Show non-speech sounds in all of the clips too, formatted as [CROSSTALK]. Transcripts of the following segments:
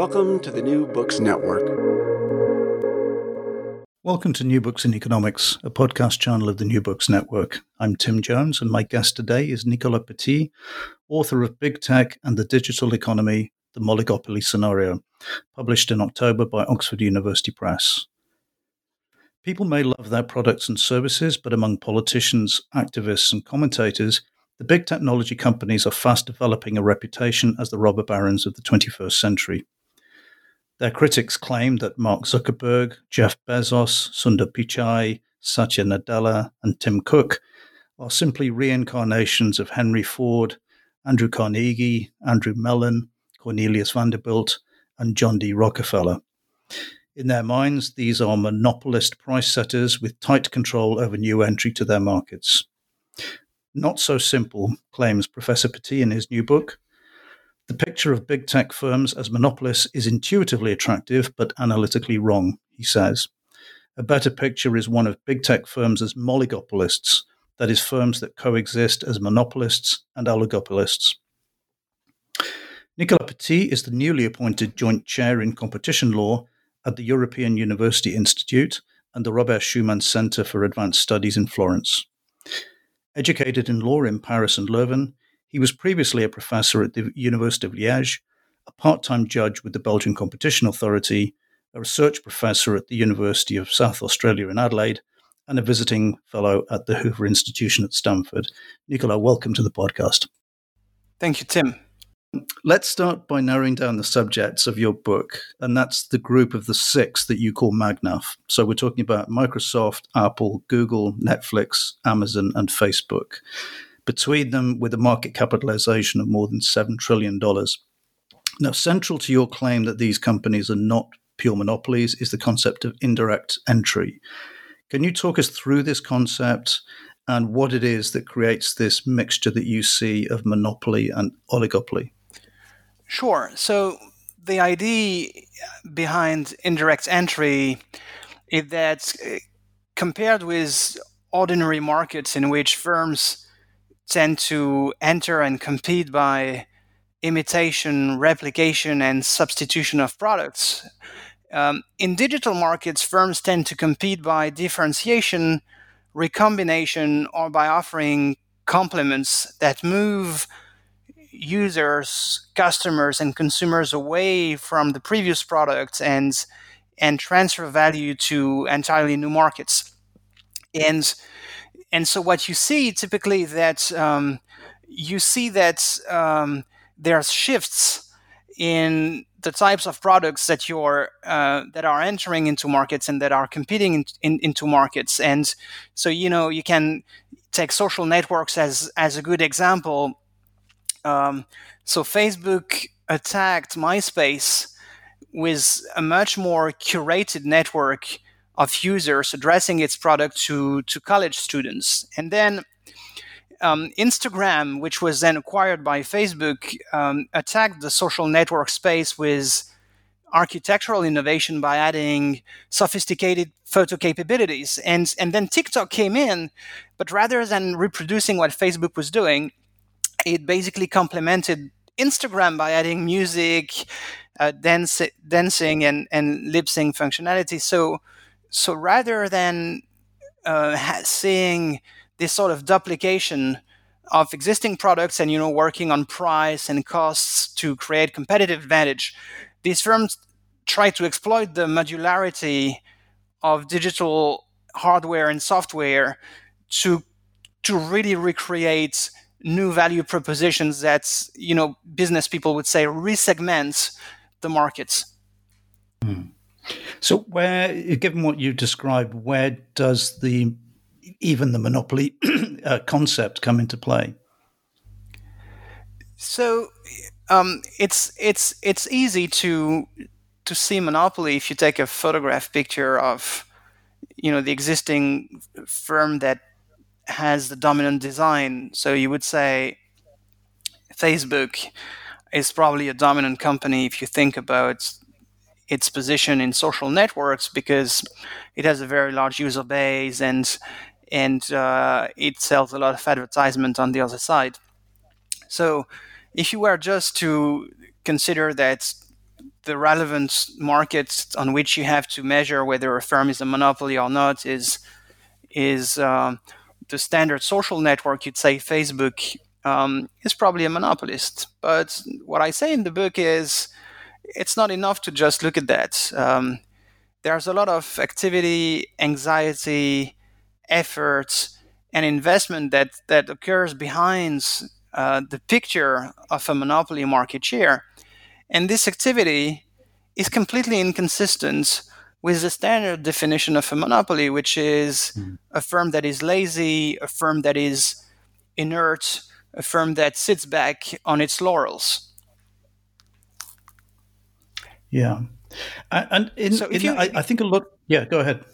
Welcome to the New Books Network. Welcome to New Books in Economics, a podcast channel of the New Books Network. I'm Tim Jones, and my guest today is Nicolas Petit, author of Big Tech and the Digital Economy The Moligopoly Scenario, published in October by Oxford University Press. People may love their products and services, but among politicians, activists, and commentators, the big technology companies are fast developing a reputation as the robber barons of the 21st century. Their critics claim that Mark Zuckerberg, Jeff Bezos, Sundar Pichai, Satya Nadella, and Tim Cook are simply reincarnations of Henry Ford, Andrew Carnegie, Andrew Mellon, Cornelius Vanderbilt, and John D. Rockefeller. In their minds, these are monopolist price setters with tight control over new entry to their markets. Not so simple, claims Professor Petit in his new book. The picture of big tech firms as monopolists is intuitively attractive, but analytically wrong, he says. A better picture is one of big tech firms as moligopolists, that is, firms that coexist as monopolists and oligopolists. Nicolas Petit is the newly appointed joint chair in competition law at the European University Institute and the Robert Schuman Center for Advanced Studies in Florence. Educated in law in Paris and Leuven, he was previously a professor at the University of Liège, a part time judge with the Belgian Competition Authority, a research professor at the University of South Australia in Adelaide, and a visiting fellow at the Hoover Institution at Stanford. Nicola, welcome to the podcast. Thank you, Tim. Let's start by narrowing down the subjects of your book, and that's the group of the six that you call Magnaf. So we're talking about Microsoft, Apple, Google, Netflix, Amazon, and Facebook between them with a market capitalization of more than $7 trillion. Now, central to your claim that these companies are not pure monopolies is the concept of indirect entry. Can you talk us through this concept and what it is that creates this mixture that you see of monopoly and oligopoly? Sure. So, the idea behind indirect entry is that uh, compared with ordinary markets in which firms tend to enter and compete by imitation, replication, and substitution of products. Um, in digital markets, firms tend to compete by differentiation, recombination, or by offering complements that move users, customers, and consumers away from the previous product and and transfer value to entirely new markets. And and so what you see typically that um, you see that um, are shifts in the types of products that you're uh, that are entering into markets and that are competing in, in, into markets. And so you know you can take social networks as as a good example. Um, so facebook attacked myspace with a much more curated network of users addressing its product to, to college students. And then um, Instagram, which was then acquired by Facebook, um, attacked the social network space with architectural innovation by adding sophisticated photo capabilities. And, and then TikTok came in, but rather than reproducing what Facebook was doing, it basically complemented Instagram by adding music, uh, dance, dancing, and, and lip sync functionality. So, so rather than uh, seeing this sort of duplication of existing products and you know working on price and costs to create competitive advantage these firms try to exploit the modularity of digital hardware and software to to really recreate new value propositions that you know business people would say resegment the markets. Hmm. So, where, given what you described, where does the even the monopoly [CLEARS THROAT] uh, concept come into play? So, um, it's it's it's easy to to see monopoly if you take a photograph picture of you know the existing firm that has the dominant design. So you would say Facebook is probably a dominant company if you think about its position in social networks because it has a very large user base and and uh, it sells a lot of advertisement on the other side. So if you were just to consider that the relevant markets on which you have to measure whether a firm is a monopoly or not is is uh, the standard social network. You'd say Facebook um, is probably a monopolist. But what I say in the book is it's not enough to just look at that. Um, there's a lot of activity, anxiety, effort, and investment that that occurs behind uh, the picture of a monopoly market share. And this activity is completely inconsistent with the standard definition of a monopoly, which is mm. a firm that is lazy, a firm that is inert, a firm that sits back on its laurels. Yeah, and in, so in, you, I, I, think a lot. Yeah, go ahead.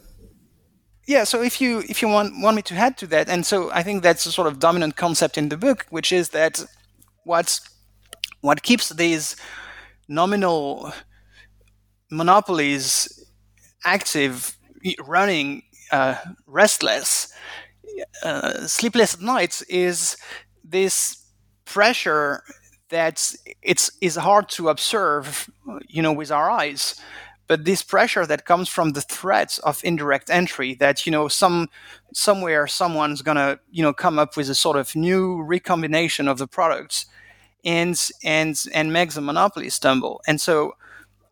Yeah, so if you if you want want me to add to that, and so I think that's a sort of dominant concept in the book, which is that what's what keeps these nominal monopolies active, running, uh, restless, uh, sleepless at nights is this pressure that it's is hard to observe, you know, with our eyes. But this pressure that comes from the threat of indirect entry, that you know, some somewhere someone's gonna, you know, come up with a sort of new recombination of the products, and and and makes the monopoly stumble. And so,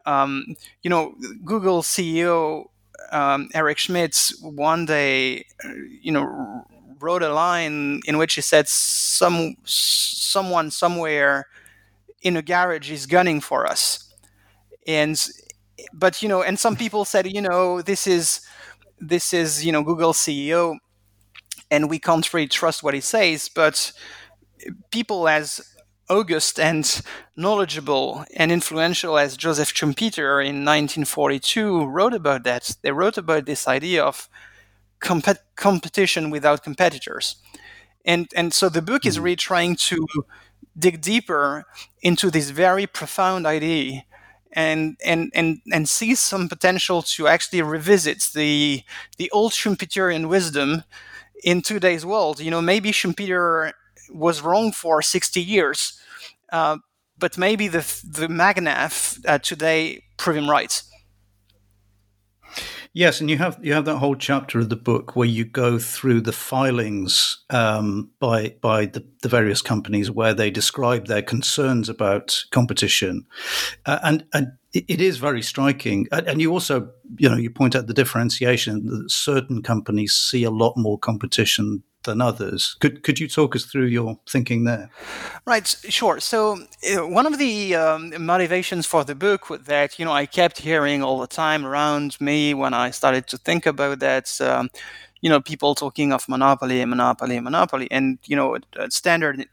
um, you know, Google CEO um, Eric Schmidt one day, you know, wrote a line in which he said, "Some someone somewhere in a garage is gunning for us," and but you know, and some people said, you know, this is this is you know Google CEO, and we can't really trust what he says, but people as august and knowledgeable and influential as Joseph Schumpeter in 1942 wrote about that. They wrote about this idea of comp- competition without competitors. And, and so the book is mm-hmm. really trying to dig deeper into this very profound idea and, and, and, and see some potential to actually revisit the, the old Schumpeterian wisdom in today's world. You know, maybe Schumpeter was wrong for 60 years, uh, but maybe the the Magnaf uh, today prove him right. Yes, and you have you have that whole chapter of the book where you go through the filings um, by by the, the, various companies where they describe their concerns about competition, uh, and and it is very striking. And you also you know you point out the differentiation that certain companies see a lot more competition than others. Could could you talk us through your thinking there? Right, sure. So uh, one of the um, motivations for the book that you know I kept hearing all the time around me when I started to think about that. Um, you know, people talking of monopoly, monopoly, monopoly, and you know, standard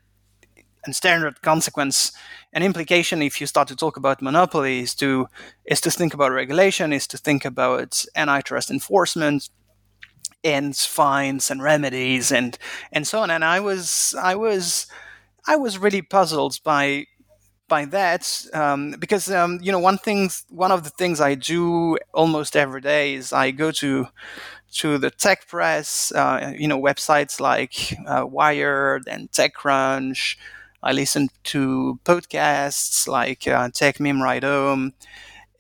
and standard consequence and implication if you start to talk about monopoly is to is to think about regulation, is to think about antitrust enforcement, and fines and remedies and and so on. And I was I was I was really puzzled by by that um, because um, you know one thing one of the things I do almost every day is I go to to the tech press, uh, you know websites like uh, Wired and TechCrunch. I listen to podcasts like uh, Techmeme Ride Home,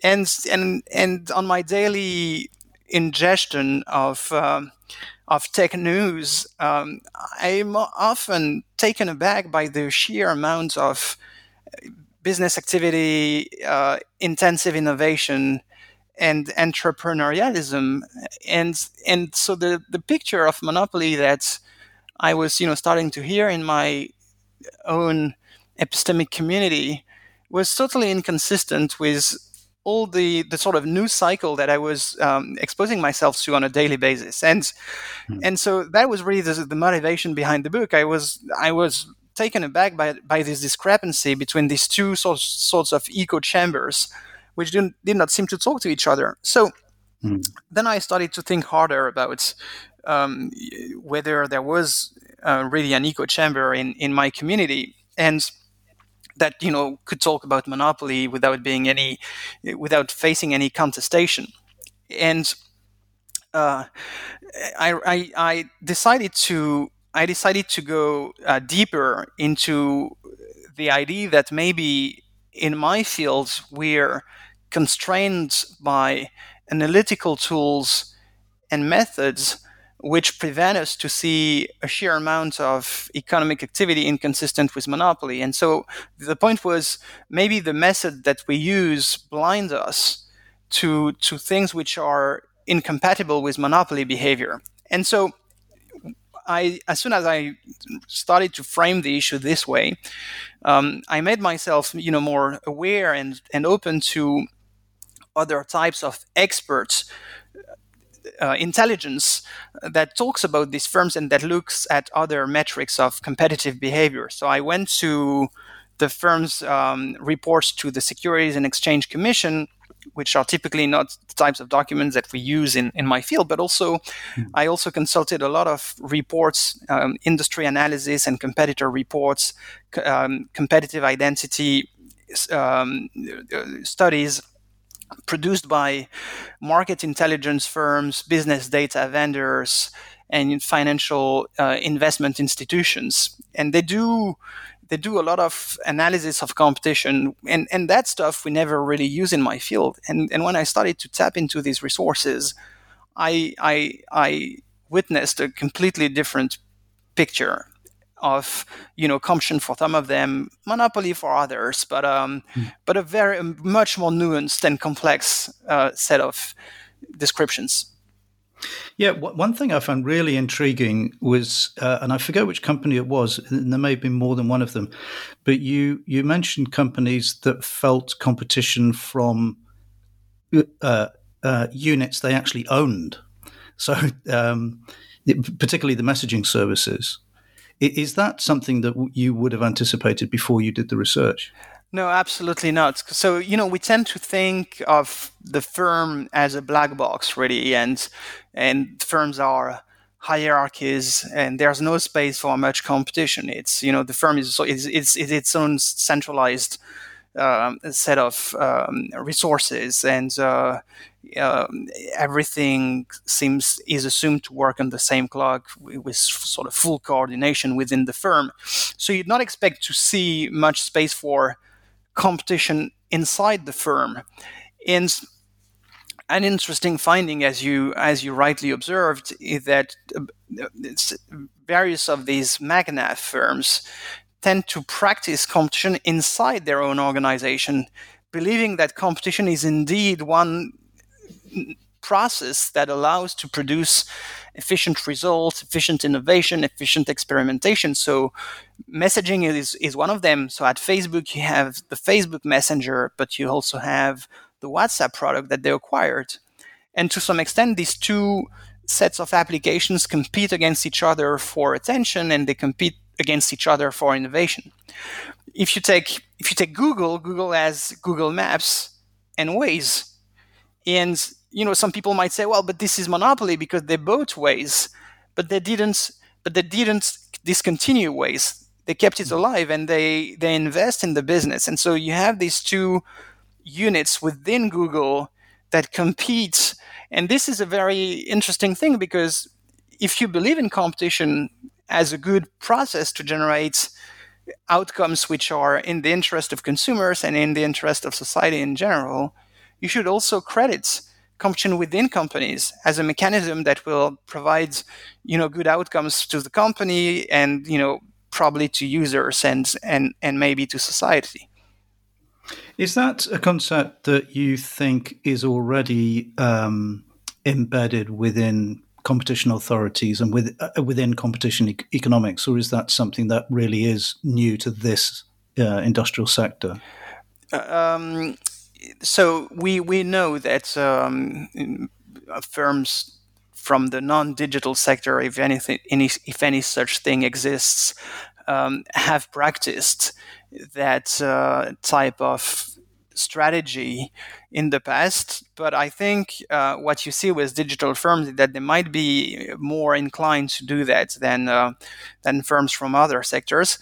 and and and on my daily ingestion of um, of tech news, um, I'm often taken aback by the sheer amount of business activity, uh, intensive innovation, and entrepreneurialism, and and so the the picture of monopoly that I was you know starting to hear in my own epistemic community was totally inconsistent with all the the sort of news cycle that I was um, exposing myself to on a daily basis, and mm. and so that was really the, the motivation behind the book. I was I was taken aback by, by this discrepancy between these two sorts, sorts of echo chambers, which didn't, did not seem to talk to each other. So mm. then I started to think harder about um, whether there was uh, really an echo chamber in, in my community. And that you know could talk about monopoly without being any without facing any contestation. And uh, I, I, I decided to I decided to go uh, deeper into the idea that maybe in my field we're constrained by analytical tools and methods which prevent us to see a sheer amount of economic activity inconsistent with monopoly. And so the point was maybe the method that we use blinds us to to things which are incompatible with monopoly behavior. And so I, as soon as I started to frame the issue this way, um, I made myself, you know, more aware and and open to other types of experts. Uh, intelligence that talks about these firms and that looks at other metrics of competitive behavior. So I went to the firm's um, reports to the Securities and Exchange Commission which are typically not the types of documents that we use in, in my field, but also mm. I also consulted a lot of reports, um, industry analysis and competitor reports, um, competitive identity um, studies produced by market intelligence firms, business data vendors, and financial uh, investment institutions. And they do they do a lot of analysis of competition and, and that stuff we never really use in my field. And, and when I started to tap into these resources, I, I, I witnessed a completely different picture of you know competition for some of them, monopoly for others, but um, mm. but a very much more nuanced and complex uh, set of descriptions. Yeah, one thing I found really intriguing was, uh, and I forget which company it was, and there may have been more than one of them, but you you mentioned companies that felt competition from uh, uh, units they actually owned. So, um, particularly the messaging services. Is that something that you would have anticipated before you did the research? No, absolutely not. So, you know, we tend to think of the firm as a black box, really, and and firms are hierarchies, and there's no space for much competition. It's you know, the firm is it's it's, it's its own centralized um, set of um, resources, and uh, uh, everything seems is assumed to work on the same clock with sort of full coordination within the firm. So you'd not expect to see much space for competition inside the firm. And an interesting finding, as you as you rightly observed, is that uh, various of these magna firms tend to practice competition inside their own organization, believing that competition is indeed one process that allows to produce efficient results, efficient innovation, efficient experimentation. So messaging is, is one of them. So at Facebook, you have the Facebook Messenger, but you also have the WhatsApp product that they acquired. And to some extent, these two sets of applications compete against each other for attention and they compete against each other for innovation. If you take if you take Google, Google has Google Maps and Waze. And you know, some people might say, well, but this is monopoly because they both Waze, but they didn't. But they didn't discontinue Waze. They kept it alive, and they they invest in the business. And so you have these two units within Google that compete. And this is a very interesting thing because if you believe in competition as a good process to generate outcomes which are in the interest of consumers and in the interest of society in general, you should also credit competition within companies as a mechanism that will provide, you know, good outcomes to the company and, you know, probably to users and and and maybe to society. Is that a concept that you think is already um, embedded within competition authorities and with, uh, within competition e- economics, or is that something that really is new to this uh, industrial sector? Um, so we we know that um, firms from the non-digital sector, if anything, any, if any such thing exists, um, have practiced that uh, type of strategy in the past. But I think uh, what you see with digital firms is that they might be more inclined to do that than uh, than firms from other sectors.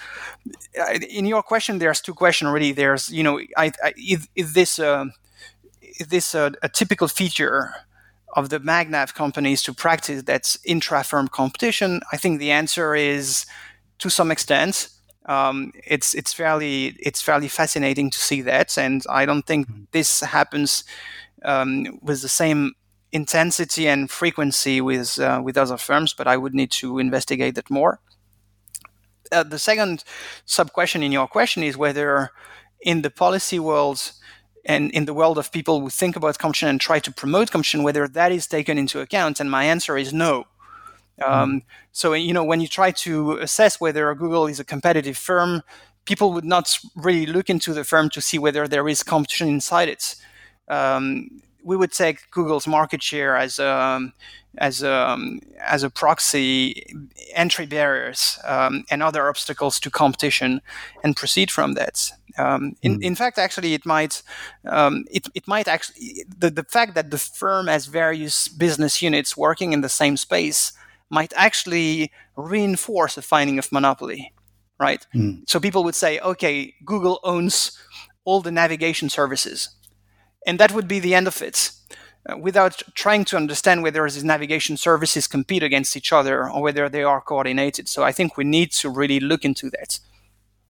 Uh, in your question, there's two questions really. There's you know, I, I, is, is this uh, is this a, a typical feature? Of the Magnaf companies to practice that's intra-firm competition, I think the answer is to some extent um, it's it's fairly it's fairly fascinating to see that, and I don't think mm-hmm. this happens um, with the same intensity and frequency with uh, with other firms. But I would need to investigate that more. Uh, the second sub question in your question is whether in the policy world and in the world of people who think about competition and try to promote competition, whether that is taken into account. And my answer is no. Um, mm. So, you know, when you try to assess whether Google is a competitive firm, people would not really look into the firm to see whether there is competition inside it. Um, we would take Google's market share as a as a as a proxy, entry barriers um, and other obstacles to competition, and proceed from that. Um, in, mm. in fact, actually, it might um, it, it might actually the, the fact that the firm has various business units working in the same space might actually reinforce a finding of monopoly, right? Mm. So people would say, okay, Google owns all the navigation services. And that would be the end of it. Uh, without trying to understand whether these navigation services compete against each other or whether they are coordinated. So I think we need to really look into that.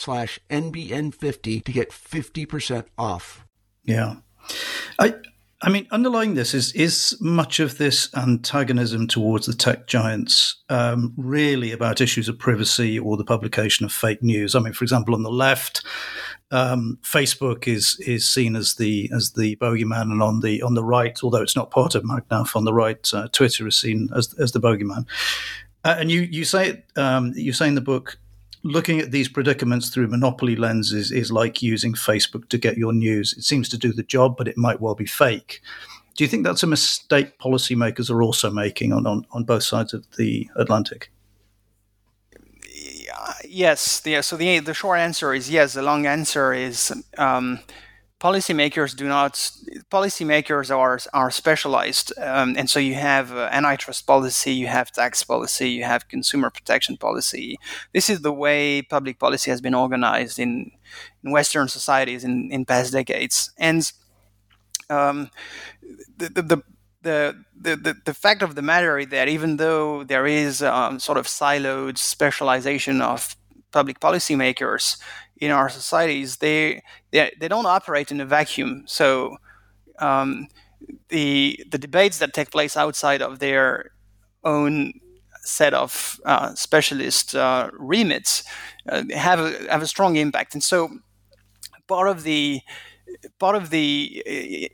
slash NBN50 to get 50% off. Yeah. I, I mean, underlying this is is much of this antagonism towards the tech giants um, really about issues of privacy or the publication of fake news? I mean, for example, on the left, um, Facebook is is seen as the as the bogeyman, and on the on the right, although it's not part of Magnaf, on the right, uh, Twitter is seen as as the bogeyman. Uh, and you you say um, you say in the book looking at these predicaments through monopoly lenses is like using Facebook to get your news. It seems to do the job, but it might well be fake. Do you think that's a mistake policymakers are also making on, on, on both sides of the Atlantic? Yes. Yeah, so the the short answer is yes. The long answer is um, policymakers do not policymakers are are specialized um, and so you have uh, antitrust policy you have tax policy you have consumer protection policy. This is the way public policy has been organized in, in western societies in, in past decades. And um, the, the, the the, the, the, fact of the matter is that even though there is um, sort of siloed specialization of public policymakers in our societies, they, they, they don't operate in a vacuum. So um, the, the debates that take place outside of their own set of uh, specialist uh, remits uh, have, a, have a strong impact. And so part of the part of the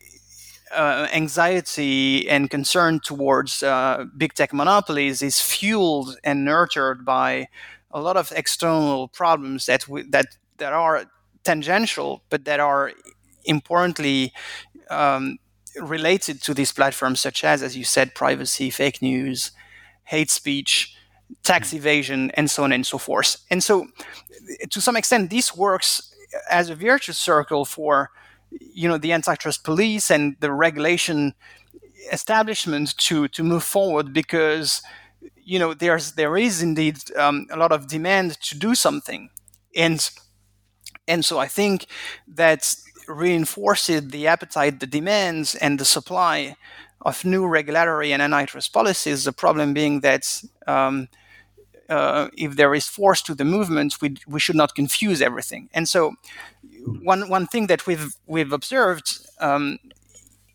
uh, anxiety and concern towards uh, big tech monopolies is fueled and nurtured by a lot of external problems that w- that that are tangential, but that are importantly um, related to these platforms, such as, as you said, privacy, fake news, hate speech, tax hmm. evasion, and so on and so forth. And so, to some extent, this works as a virtuous circle for you know the antitrust police and the regulation establishment to to move forward because you know there's there is indeed um, a lot of demand to do something and and so I think that reinforces the appetite, the demands, and the supply of new regulatory and antitrust policies. The problem being that um, uh, if there is force to the movement, we, we should not confuse everything. And so, one one thing that we've we've observed um,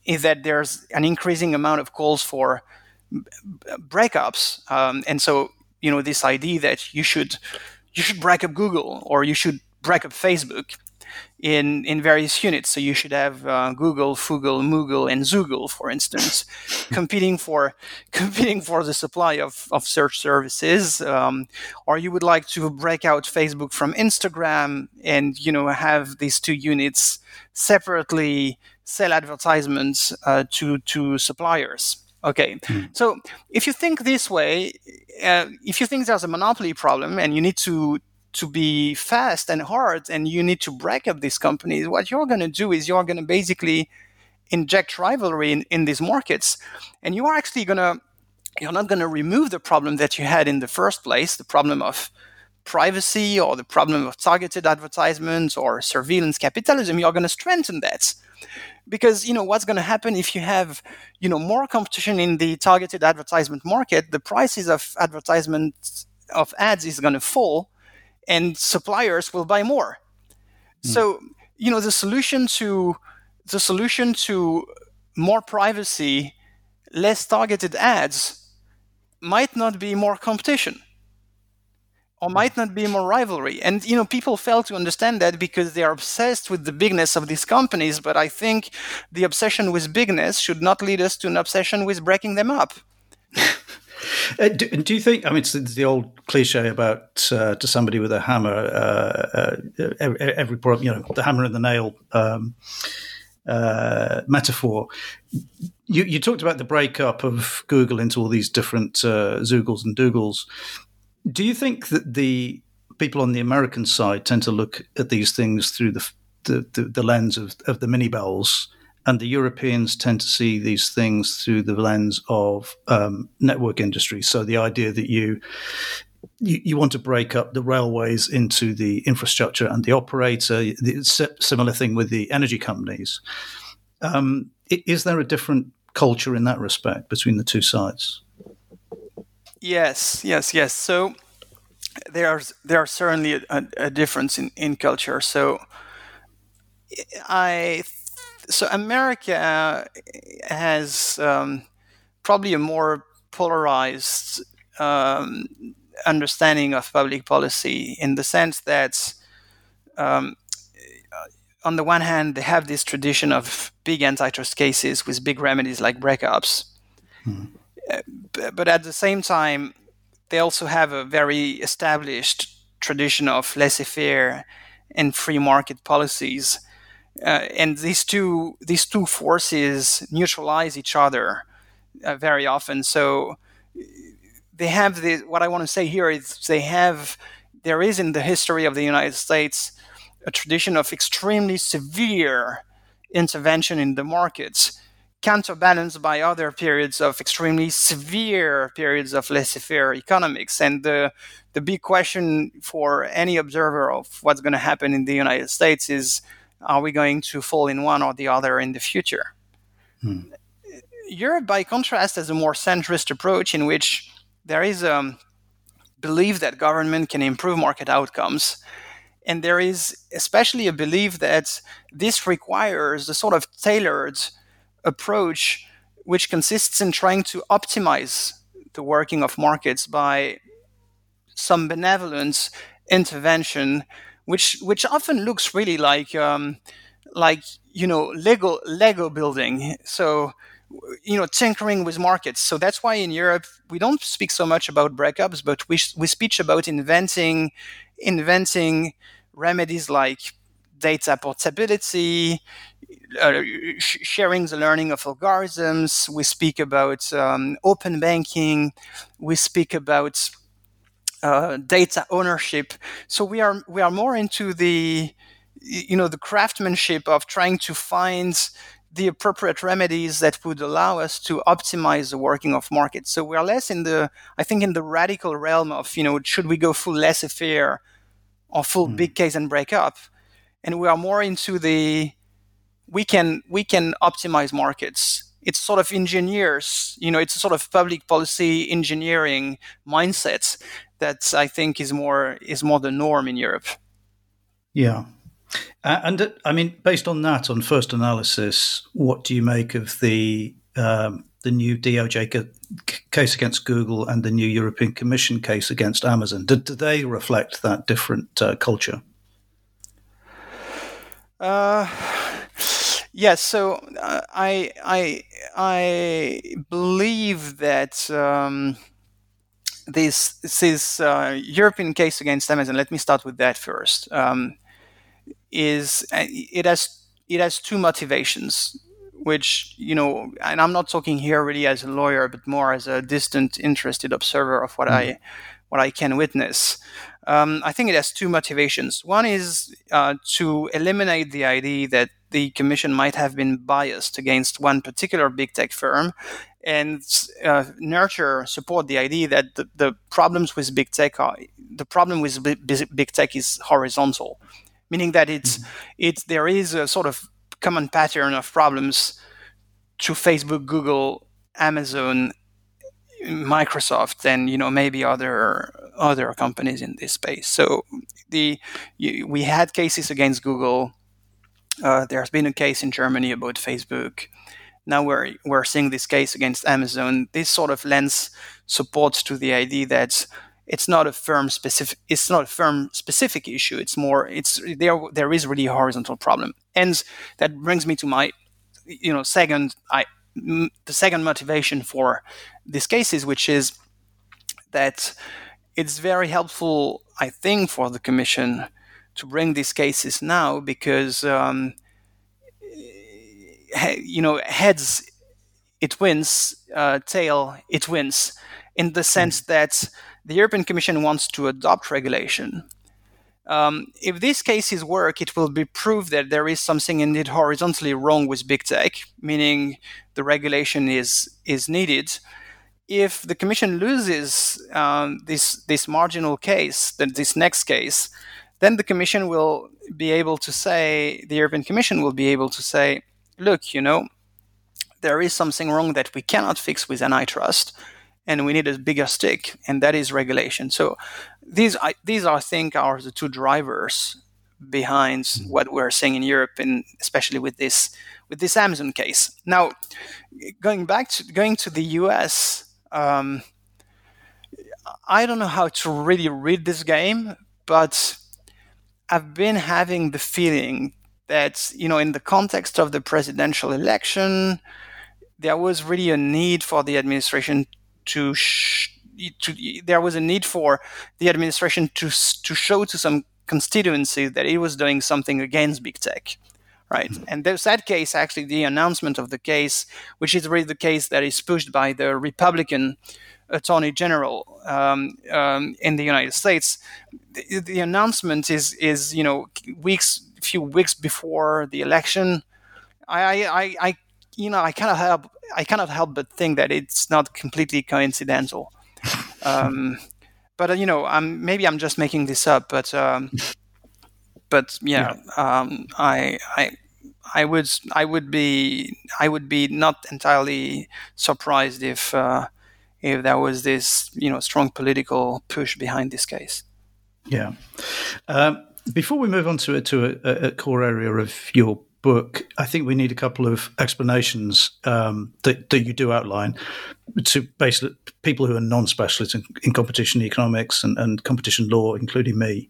is that there's an increasing amount of calls for breakups, um, and so you know this idea that you should you should break up Google or you should break up Facebook in in various units. So you should have uh, Google, Fugle, Moogle, and Zoogle, for instance, [LAUGHS] competing for [LAUGHS] competing for the supply of, of search services. Um, or you would like to break out Facebook from Instagram and you know have these two units separately sell advertisements uh, to to suppliers. Okay, mm. so if you think this way, uh, if you think there's a monopoly problem and you need to to be fast and hard and you need to break up these companies, what you're going to do is you're going to basically inject rivalry in, in these markets. And you are actually going to, you're not going to remove the problem that you had in the first place, the problem of privacy or the problem of targeted advertisements or surveillance capitalism. You're going to strengthen that. Because you know what's going to happen if you have you know more competition in the targeted advertisement market, the prices of advertisement of ads is going to fall, and suppliers will buy more. Mm. So, you know, the solution to the solution to more privacy, less targeted ads might not be more competition or hmm. might not be more rivalry. And you know, people fail to understand that because they are obsessed with the bigness of these companies. But I think the obsession with bigness should not lead us to an obsession with breaking them up. Uh, do, do, you think? I mean, it's the old cliche about uh, to somebody with a hammer, uh, uh every, every, problem, you know, the hammer and the nail um, uh, metaphor. You, you, talked about the breakup of Google into all these different Zoogles and Doogles. Do you think that the people on the American side tend to look at these things through the the, the, the lens of, of the mini bells? And the Europeans tend to see these things through the lens of um, network industry. So the idea that you, you, you want to break up the railways into the infrastructure and the operator. The similar thing with the energy companies. Um, is there a different culture in that respect between the two sides? Yes, yes, yes. So there's there are certainly a, a difference in, in culture. So I so America has um, probably a more polarized um, understanding of public policy in the sense that, um, on the one hand, they have this tradition of big antitrust cases with big remedies like breakups, mm-hmm. but at the same time, they also have a very established tradition of laissez-faire and free market policies uh, and these two these two forces neutralize each other uh, very often. So they have the what I want to say here is they have there is in the history of the United States a tradition of extremely severe intervention in the markets counterbalanced by other periods of extremely severe periods of laissez-faire economics. And the the big question for any observer of what's going to happen in the United States is are we going to fall in one or the other in the future? Hmm. Europe, by contrast, has a more centrist approach in which there is a um, belief that government can improve market outcomes. And there is especially a belief that this requires a sort of tailored approach, which consists in trying to optimize the working of markets by some benevolent intervention, which which often looks really like um, like you know Lego Lego building. So you know tinkering with markets. So that's why in Europe we don't speak so much about breakups, but we we speak about inventing inventing remedies like data portability, uh, sharing the learning of algorithms. We speak about um, open banking. We speak about uh, data ownership. So we are we are more into the you know the craftsmanship of trying to find the appropriate remedies that would allow us to optimize the working of markets. So we are less in the, I think, in the radical realm of, you know, should we go full laissez-faire or full mm. big case and break up? And we are more into the, we can we can optimize markets. It's sort of engineers, you know, it's a sort of public policy engineering mindset that I think is more is more the norm in Europe. Yeah, uh, and uh, I mean, based on that, on first analysis, what do you make of the um, the new DOJ ca- case against Google and the new European Commission case against Amazon? Do, do they reflect that different uh, culture? Uh, yes. So uh, I I I believe that. Um, this this uh, European case against Amazon. Let me start with that first. Um, is uh, it has it has two motivations which you know and i'm not talking here really as a lawyer but more as a distant interested observer of what mm. i what i can witness um, i think it has two motivations one is uh, to eliminate the idea that the commission might have been biased against one particular big tech firm and uh, nurture support the idea that the, the problems with big tech are the problem with big tech is horizontal meaning that it's mm-hmm. it's there is a sort of common pattern of problems to Facebook, Google, Amazon, Microsoft, and you know maybe other other companies in this space. So the we had cases against Google. Uh, there's been a case in Germany about Facebook. Now we're we're seeing this case against Amazon. This sort of lends support to the idea that it's not a firm specific it's not a firm specific issue it's more it's there there is really a horizontal problem and that brings me to my you know second i the second motivation for these cases which is that it's very helpful i think for the commission to bring these cases now because um, you know heads it wins uh, tail it wins in the sense that the European Commission wants to adopt regulation. Um, if these cases work, it will be proof that there is something indeed horizontally wrong with big tech, meaning the regulation is is needed. If the Commission loses um, this this marginal case, then this next case, then the Commission will be able to say, the European Commission will be able to say, look, you know, there is something wrong that we cannot fix with antitrust and we need a bigger stick, and that is regulation. So these, I, these I think, are the two drivers behind mm-hmm. what we're seeing in Europe, and especially with this with this Amazon case. Now, going back to going to the US, um, I don't know how to really read this game, but I've been having the feeling that you know, in the context of the presidential election, there was really a need for the administration to, sh- to there was a need for the administration to to show to some constituency that it was doing something against big tech right mm-hmm. and there's that case actually the announcement of the case which is really the case that is pushed by the republican attorney general um, um, in the united states the, the, announcement is is you know weeks few weeks before the election I, I, I you know, I cannot help I cannot help but think that it's not completely coincidental. [LAUGHS] um, but uh, you know, I'm maybe I'm just making this up, but um, but yeah, yeah. Um, I I I would I would be I would be not entirely surprised if uh, if there was this you know strong political push behind this case. Yeah. Um, before we move on to to a, a, core area of your book, I think we need a couple of explanations um, that, that you do outline to basically people who are non-specialists in, in competition economics and, and, competition law, including me.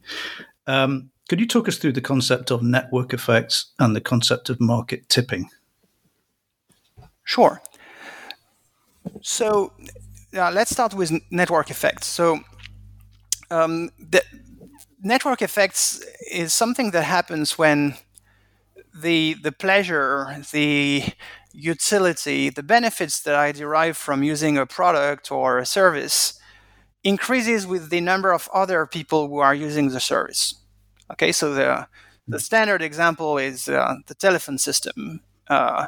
Um, could you talk us through the concept of network effects and the concept of market tipping? Sure. So uh, let's start with network effects. So um, the network effects is something that happens when the the pleasure, the utility, the benefits that I derive from using a product or a service increases with the number of other people who are using the service. Okay, so the the standard example is uh, the telephone system. Uh,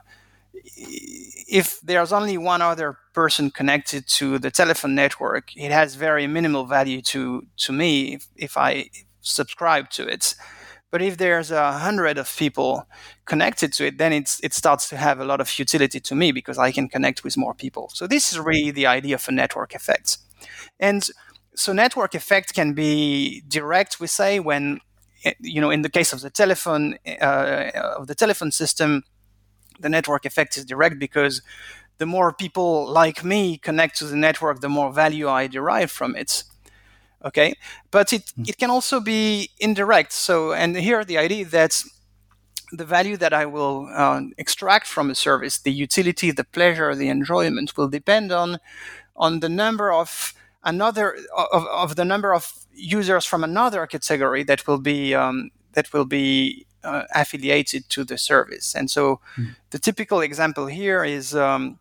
if there's only one other person connected to the telephone network, it has very minimal value to to me if, if I subscribe to it. But if there's a hundred of people connected to it, then it's, it starts to have a lot of utility to me because I can connect with more people. So this is really the idea of a network effect. And so network effect can be direct, we say, when you know in the case of the telephone uh, of the telephone system, the network effect is direct because the more people like me connect to the network, the more value I derive from it. Okay? But it, mm. it can also be indirect. So and here the idea that the value that i will uh, extract from a service the utility the pleasure the enjoyment will depend on on the number of another of, of the number of users from another category that will be um, that will be uh, affiliated to the service and so mm. the typical example here is um,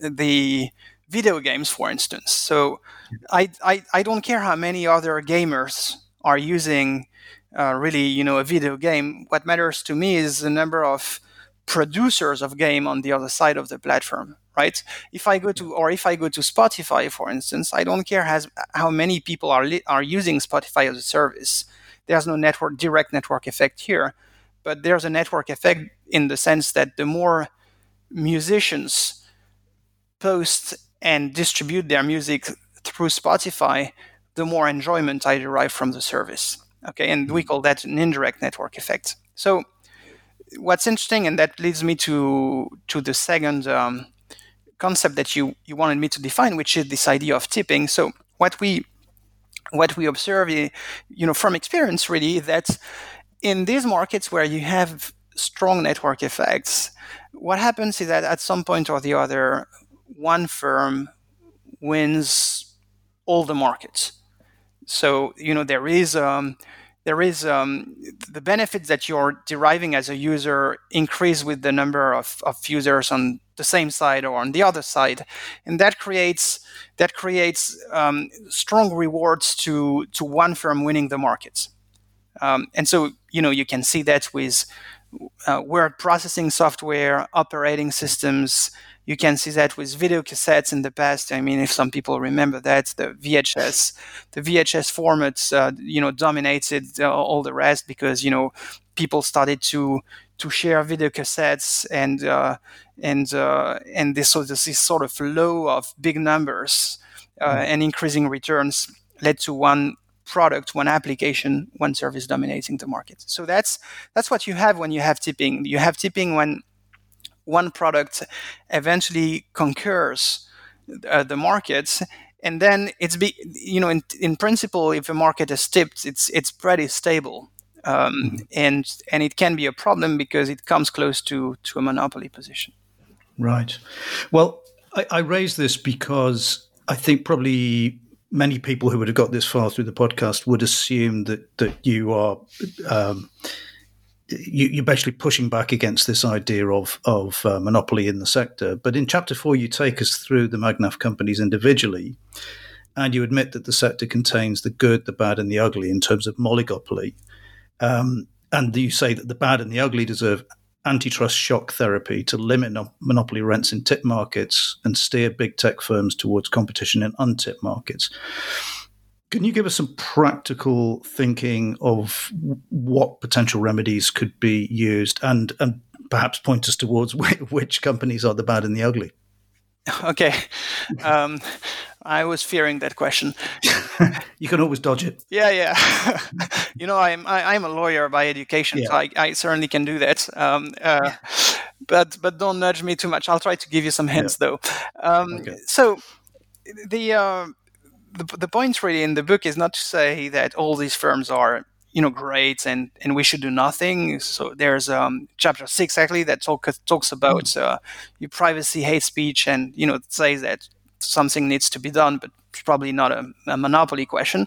the video games, for instance. So I, I, I don't care how many other gamers are using uh, really, you know, a video game. What matters to me is the number of producers of game on the other side of the platform, right? If I go to, or if I go to Spotify, for instance, I don't care has, how many people are li- are using Spotify as a service. There's no network direct network effect here, but there's a network effect in the sense that the more musicians post and distribute their music through Spotify, the more enjoyment I derive from the service. Okay, and we call that an indirect network effect. So, what's interesting, and that leads me to to the second um, concept that you you wanted me to define, which is this idea of tipping. So, what we what we observe, you know, from experience, really, that in these markets where you have strong network effects, what happens is that at some point or the other, one firm wins all the markets. So you know there is um, there is um, the benefits that you're deriving as a user increase with the number of, of users on the same side or on the other side, and that creates that creates um, strong rewards to to one firm winning the market. Um, and so you know you can see that with uh, word processing software, operating systems, you can see that with video cassettes in the past. I mean, if some people remember that, the VHS, the VHS formats, uh, you know, dominated uh, all the rest because you know people started to to share video cassettes and uh, and uh, and this sort of this sort of flow of big numbers uh, mm. and increasing returns led to one product, one application, one service dominating the market. So that's that's what you have when you have tipping. You have tipping when one product eventually conquers uh, the markets and then it's be you know in, in principle if a market is tipped it's it's pretty stable. Um, mm-hmm. and and it can be a problem because it comes close to to a monopoly position. Right. Well I, I raise this because i think probably many people who would have got this far through the podcast would assume that that you are um, you, are basically pushing back against this idea of of uh, monopoly in the sector. But in chapter four, you take us through the Magnaf companies individually, and you admit that the sector contains the good, the bad, and the ugly in terms of oligopoly. Um, and you say that the bad and the ugly deserve antitrust shock therapy to limit no- monopoly rents in tip markets and steer big tech firms towards competition in untip markets. Can you give us some practical thinking of what potential remedies could be used? And, and perhaps point us towards [LAUGHS] which companies are the bad and the ugly. Okay. Um, I was fearing that question. [LAUGHS] you can always dodge it. Yeah, yeah. [LAUGHS] you know, I'm I, am i am a lawyer by education, yeah. so I, I, certainly can do that. Um, uh, but but don't nudge me too much. I'll try to give you some hints yeah. though. Um, okay. So the, uh, the the point really in the book is not to say that all these firms are you know great and and we should do nothing so there's um chapter six actually that talk, talks about mm. uh, your privacy hate speech and you know says that something needs to be done but probably not a, a monopoly question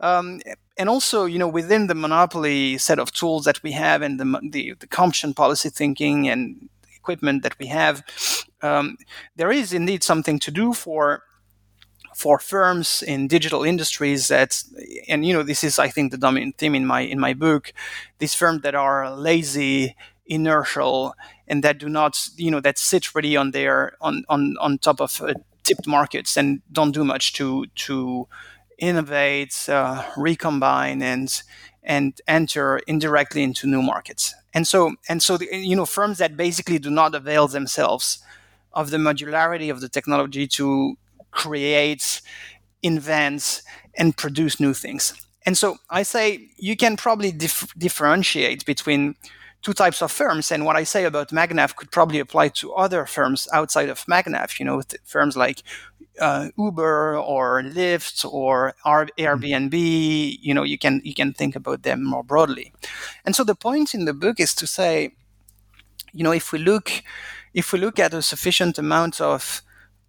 um, and also you know within the monopoly set of tools that we have and the the, the competition policy thinking and equipment that we have um, there is indeed something to do for for firms in digital industries that and you know this is i think the dominant theme in my in my book these firms that are lazy inertial and that do not you know that sit really on their on on on top of uh, tipped markets and don't do much to to innovate uh, recombine and and enter indirectly into new markets. And so and so the, you know firms that basically do not avail themselves of the modularity of the technology to creates, invents, and produce new things. And so I say you can probably dif- differentiate between two types of firms. And what I say about Magnaf could probably apply to other firms outside of Magnaf, you know, firms like uh, Uber or Lyft or Airbnb, you know, you can you can think about them more broadly. And so the point in the book is to say, you know, if we look if we look at a sufficient amount of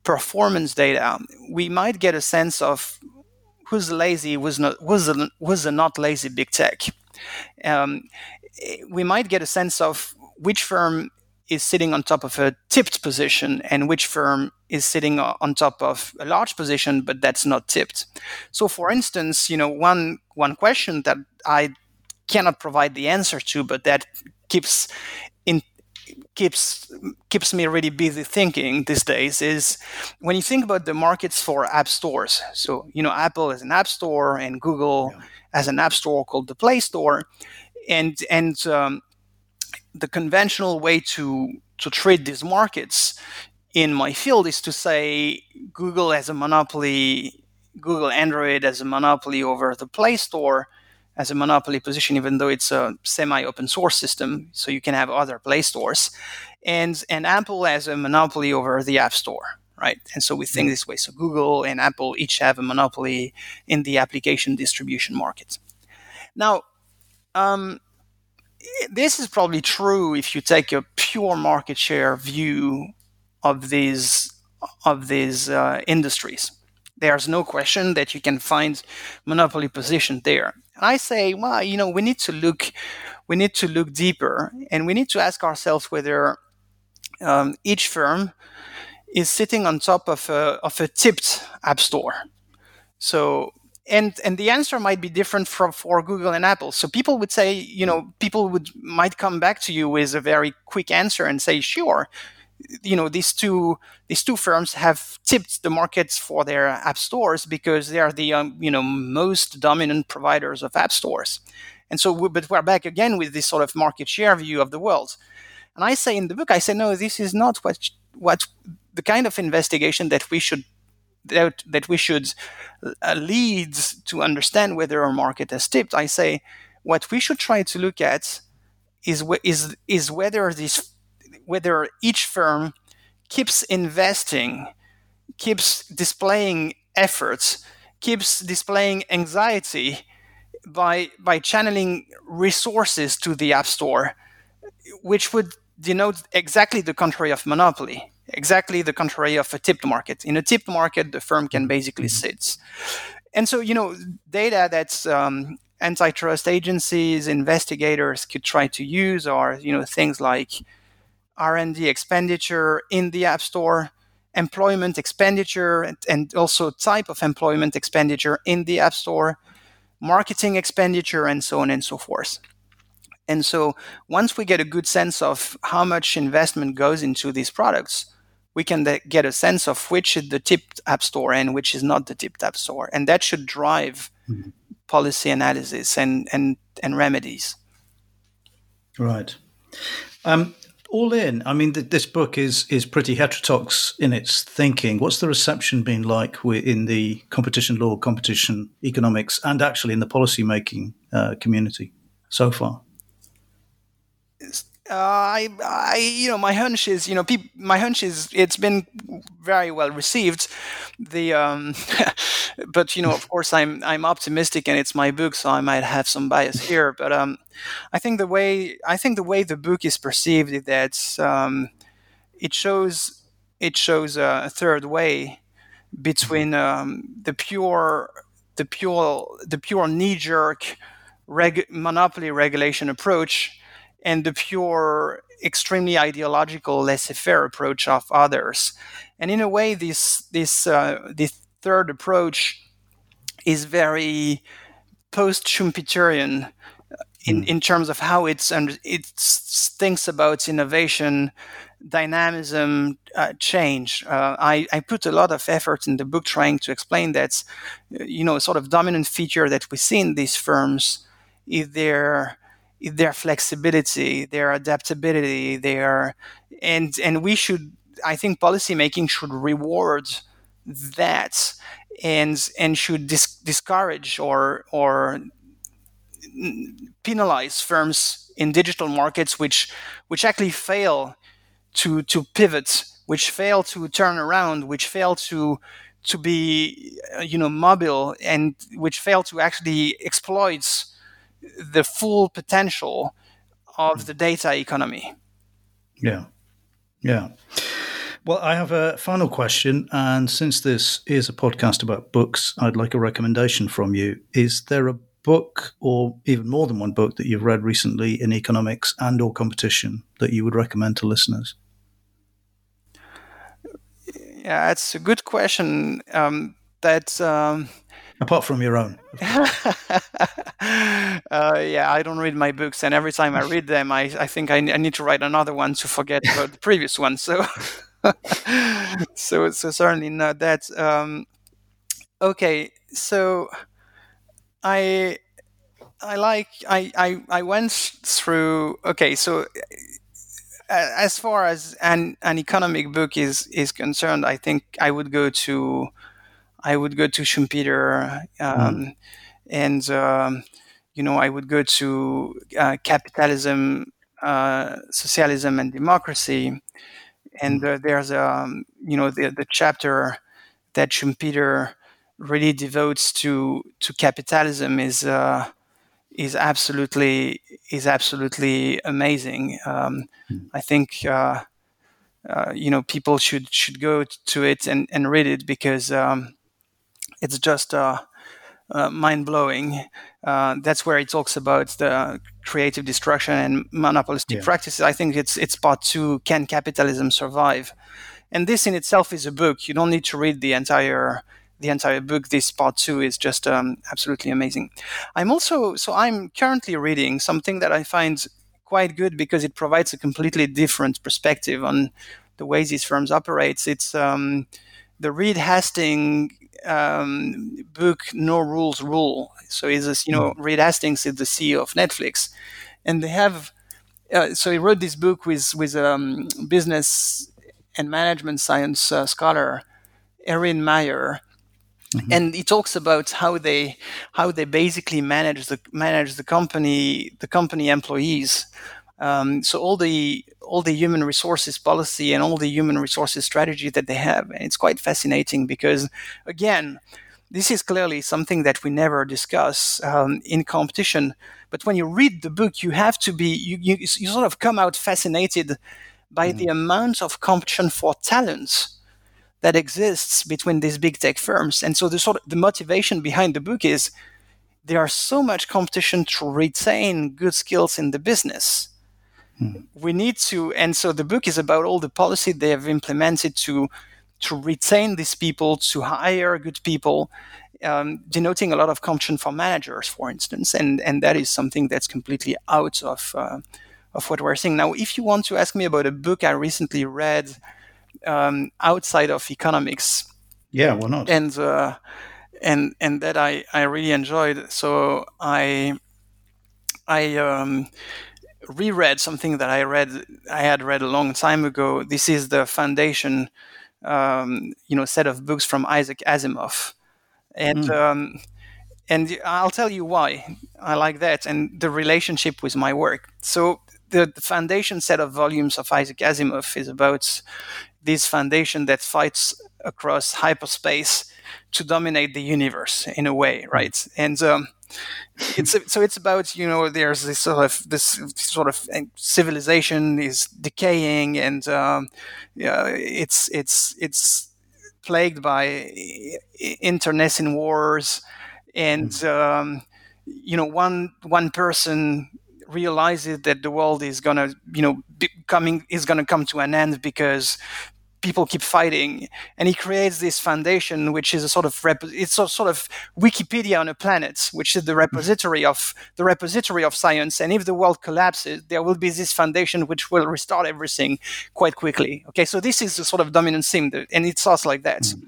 performance data, we might get a sense of who's lazy, who's not, who's a, who's not lazy big tech. Um, we might get a sense of which firm is sitting on top of a tipped position and which firm is sitting on top of a large position but that's not tipped so for instance you know one one question that i cannot provide the answer to but that keeps keeps keeps me really busy thinking these days is when you think about the markets for app stores. So you know, Apple is an app store, and Google yeah. has an app store called the Play Store, and and um, the conventional way to to treat these markets in my field is to say Google has a monopoly, Google Android has a monopoly over the Play Store as a monopoly position, even though it's a semi-open source system, so you can have other Play stores, and and Apple has a monopoly over the App Store, right? And so we think this way. So Google and Apple each have a monopoly in the application distribution market. Now, um, this is probably true if you take a pure market share view of these of these uh, industries. There's no question that you can find monopoly position there. I say, well, you know, we need to look, we need to look deeper, and we need to ask ourselves whether um, each firm is sitting on top of a, of a tipped app store. So and and the answer might be different from for Google and Apple. So people would say, you know, people would might come back to you with a very quick answer and say, sure, you know these two these two firms have tipped the markets for their app stores because they are the um, you know most dominant providers of app stores. And so we, but we're back again with this sort of market share view of the world. And i say in the book i say no this is not what what the kind of investigation that we should that, that we should uh, lead to understand whether our market has tipped. I say what we should try to look at is is is whether these whether each firm keeps investing, keeps displaying efforts, keeps displaying anxiety by by channeling resources to the app store, which would denote exactly the contrary of monopoly, exactly the contrary of a tipped market. In a tipped market, the firm can basically mm-hmm. sit. And so, you know, data that's um, antitrust agencies, investigators could try to use are, you know, things like R&D expenditure in the App Store, employment expenditure, and, and also type of employment expenditure in the App Store, marketing expenditure, and so on and so forth. And so once we get a good sense of how much investment goes into these products, we can get a sense of which is the tipped app store and which is not the tipped app store. And that should drive mm-hmm. policy analysis and, and, and remedies. Right. Um, all in, I mean, th- this book is is pretty heterodox in its thinking. What's the reception been like in the competition law, competition economics, and actually in the policy making uh, community so far? Uh, I, I, you know, my hunch is, you know, peop- my hunch is it's been very well received. The, um, [LAUGHS] but you know, of course, I'm I'm optimistic, and it's my book, so I might have some bias [LAUGHS] here. But um, I think the way I think the way the book is perceived is that um, it shows it shows a third way between um, the pure the pure the pure knee jerk reg- monopoly regulation approach and the pure, extremely ideological, laissez-faire approach of others. And in a way, this this uh, this third approach is very post-Schumpeterian in, mm. in terms of how it's and it thinks about innovation, dynamism, uh, change. Uh, I, I put a lot of effort in the book trying to explain that, you know, sort of dominant feature that we see in these firms is their their flexibility, their adaptability, their and and we should I think policymaking should reward that and and should dis- discourage or or penalize firms in digital markets which which actually fail to to pivot, which fail to turn around, which fail to to be uh, you know mobile and which fail to actually exploit the full potential of the data economy. Yeah. Yeah. Well, I have a final question. And since this is a podcast about books, I'd like a recommendation from you. Is there a book or even more than one book that you've read recently in economics and or competition that you would recommend to listeners? Yeah, it's a good question. Um, that um, apart from your own. [LAUGHS] uh, yeah, I don't read my books, and every time I [LAUGHS] read them, I, I think I, I need to write another one to forget about the previous one. So, [LAUGHS] so so certainly not that. Um, okay, so I I like I I, I went through. Okay, so as far as an an economic book is is concerned, I think I would go to I would go to Schumpeter, um, mm. and um, you know I would go to uh, capitalism, uh, socialism, and democracy. And mm. uh, there's um, you know the the chapter that Schumpeter really devotes to to capitalism is uh, is absolutely is absolutely amazing. Um, mm. I think. Uh, uh, you know, people should should go to it and, and read it because um, it's just uh, uh, mind blowing. Uh, that's where he talks about the creative destruction and monopolistic yeah. practices. I think it's it's part two. Can capitalism survive? And this in itself is a book. You don't need to read the entire the entire book. This part two is just um, absolutely amazing. I'm also so I'm currently reading something that I find quite good because it provides a completely different perspective on the way these firms operate. It's um, the Reed Hastings um, book No Rules Rule. So he's this, you know, mm. Reed Hastings is the CEO of Netflix, and they have. Uh, so he wrote this book with with um, business and management science uh, scholar Erin Meyer, mm-hmm. and he talks about how they how they basically manage the manage the company the company employees. Um, so all the all the human resources policy and all the human resources strategy that they have. And it's quite fascinating because, again, this is clearly something that we never discuss um, in competition. But when you read the book, you have to be, you, you, you sort of come out fascinated by mm. the amount of competition for talents that exists between these big tech firms. And so the sort of the motivation behind the book is there are so much competition to retain good skills in the business we need to, and so the book is about all the policy they have implemented to to retain these people, to hire good people, um, denoting a lot of competition for managers, for instance, and and that is something that's completely out of uh, of what we're seeing now. If you want to ask me about a book I recently read um, outside of economics, yeah, why not? And uh, and and that I I really enjoyed. So I I um, reread something that I read I had read a long time ago. This is the foundation, um, you know, set of books from Isaac Asimov, and mm. um, and I'll tell you why I like that and the relationship with my work. So the, the foundation set of volumes of Isaac Asimov is about this foundation that fights across hyperspace to dominate the universe in a way, right? And um, it's so it's about you know there's this sort of this sort of civilization is decaying and um, yeah, it's it's it's plagued by internecine wars and hmm. um, you know one one person realizes that the world is gonna you know coming is gonna come to an end because people keep fighting and he creates this foundation which is a sort of rep- it's a sort of wikipedia on a planet which is the repository of the repository of science and if the world collapses there will be this foundation which will restart everything quite quickly. Okay so this is the sort of dominant theme and it starts like that. Mm-hmm.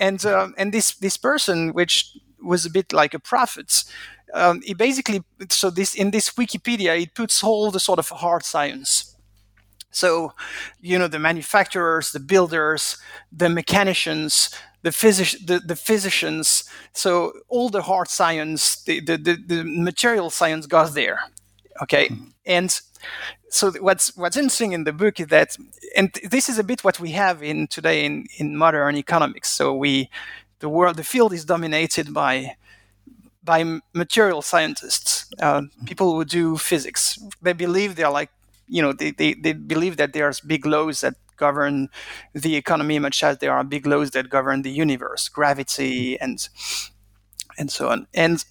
and um, and this this person which was a bit like a prophet um, he basically so this in this wikipedia it puts all the sort of hard science so, you know, the manufacturers, the builders, the mechanicians, the, physic- the, the physicians, so all the hard science, the, the, the, the material science goes there. Okay. Mm-hmm. And so what's what's interesting in the book is that and this is a bit what we have in today in, in modern economics. So we the world the field is dominated by by material scientists, uh, mm-hmm. people who do physics. They believe they're like you know they, they, they believe that there's big laws that govern the economy much as there are big laws that govern the universe gravity and and so on. And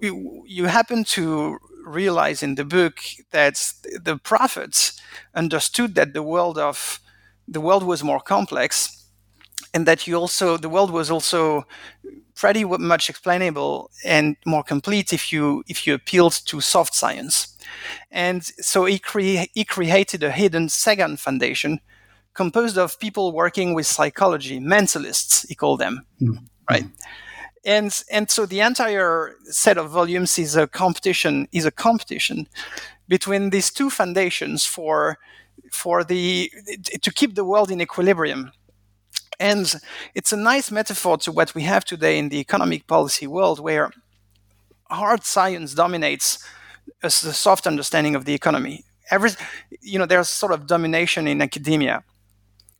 you happen to realize in the book that the prophets understood that the world of the world was more complex and that you also the world was also pretty much explainable and more complete if you if you appealed to soft science and so he, cre- he created a hidden second foundation composed of people working with psychology, mentalists, he called them, mm-hmm. right? And and so the entire set of volumes is a competition is a competition between these two foundations for for the to keep the world in equilibrium. And it's a nice metaphor to what we have today in the economic policy world, where hard science dominates a soft understanding of the economy. Every, you know, there's sort of domination in academia,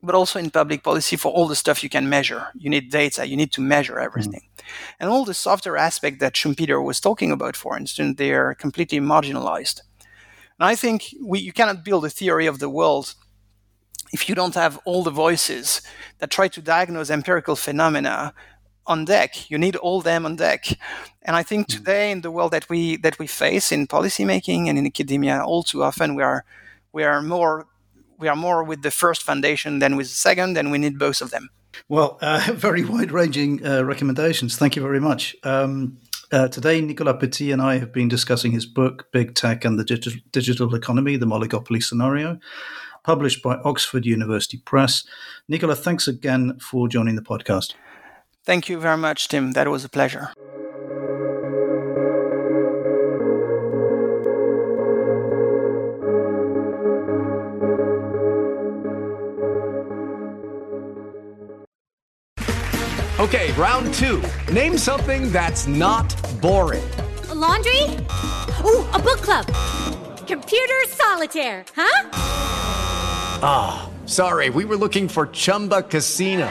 but also in public policy for all the stuff you can measure. You need data. You need to measure everything, mm. and all the softer aspect that Schumpeter was talking about, for instance, they are completely marginalized. And I think we, you cannot build a theory of the world if you don't have all the voices that try to diagnose empirical phenomena on deck. You need all them on deck. And I think hmm. today in the world that we that we face in policymaking and in academia, all too often we are we are more we are more with the first foundation than with the second, and we need both of them. Well, uh, [LAUGHS] very wide-ranging uh, recommendations. Thank you very much. Um, uh, today, Nicolas Petit and I have been discussing his book, Big Tech and the Digital, Digital Economy, the Moligopoly Scenario, published by Oxford University Press. Nicolas, thanks again for joining the podcast. Thank you very much, Tim. That was a pleasure. Okay, round two. Name something that's not boring. A laundry? Ooh, a book club. Computer solitaire, huh? Ah, oh, sorry, we were looking for Chumba Casino.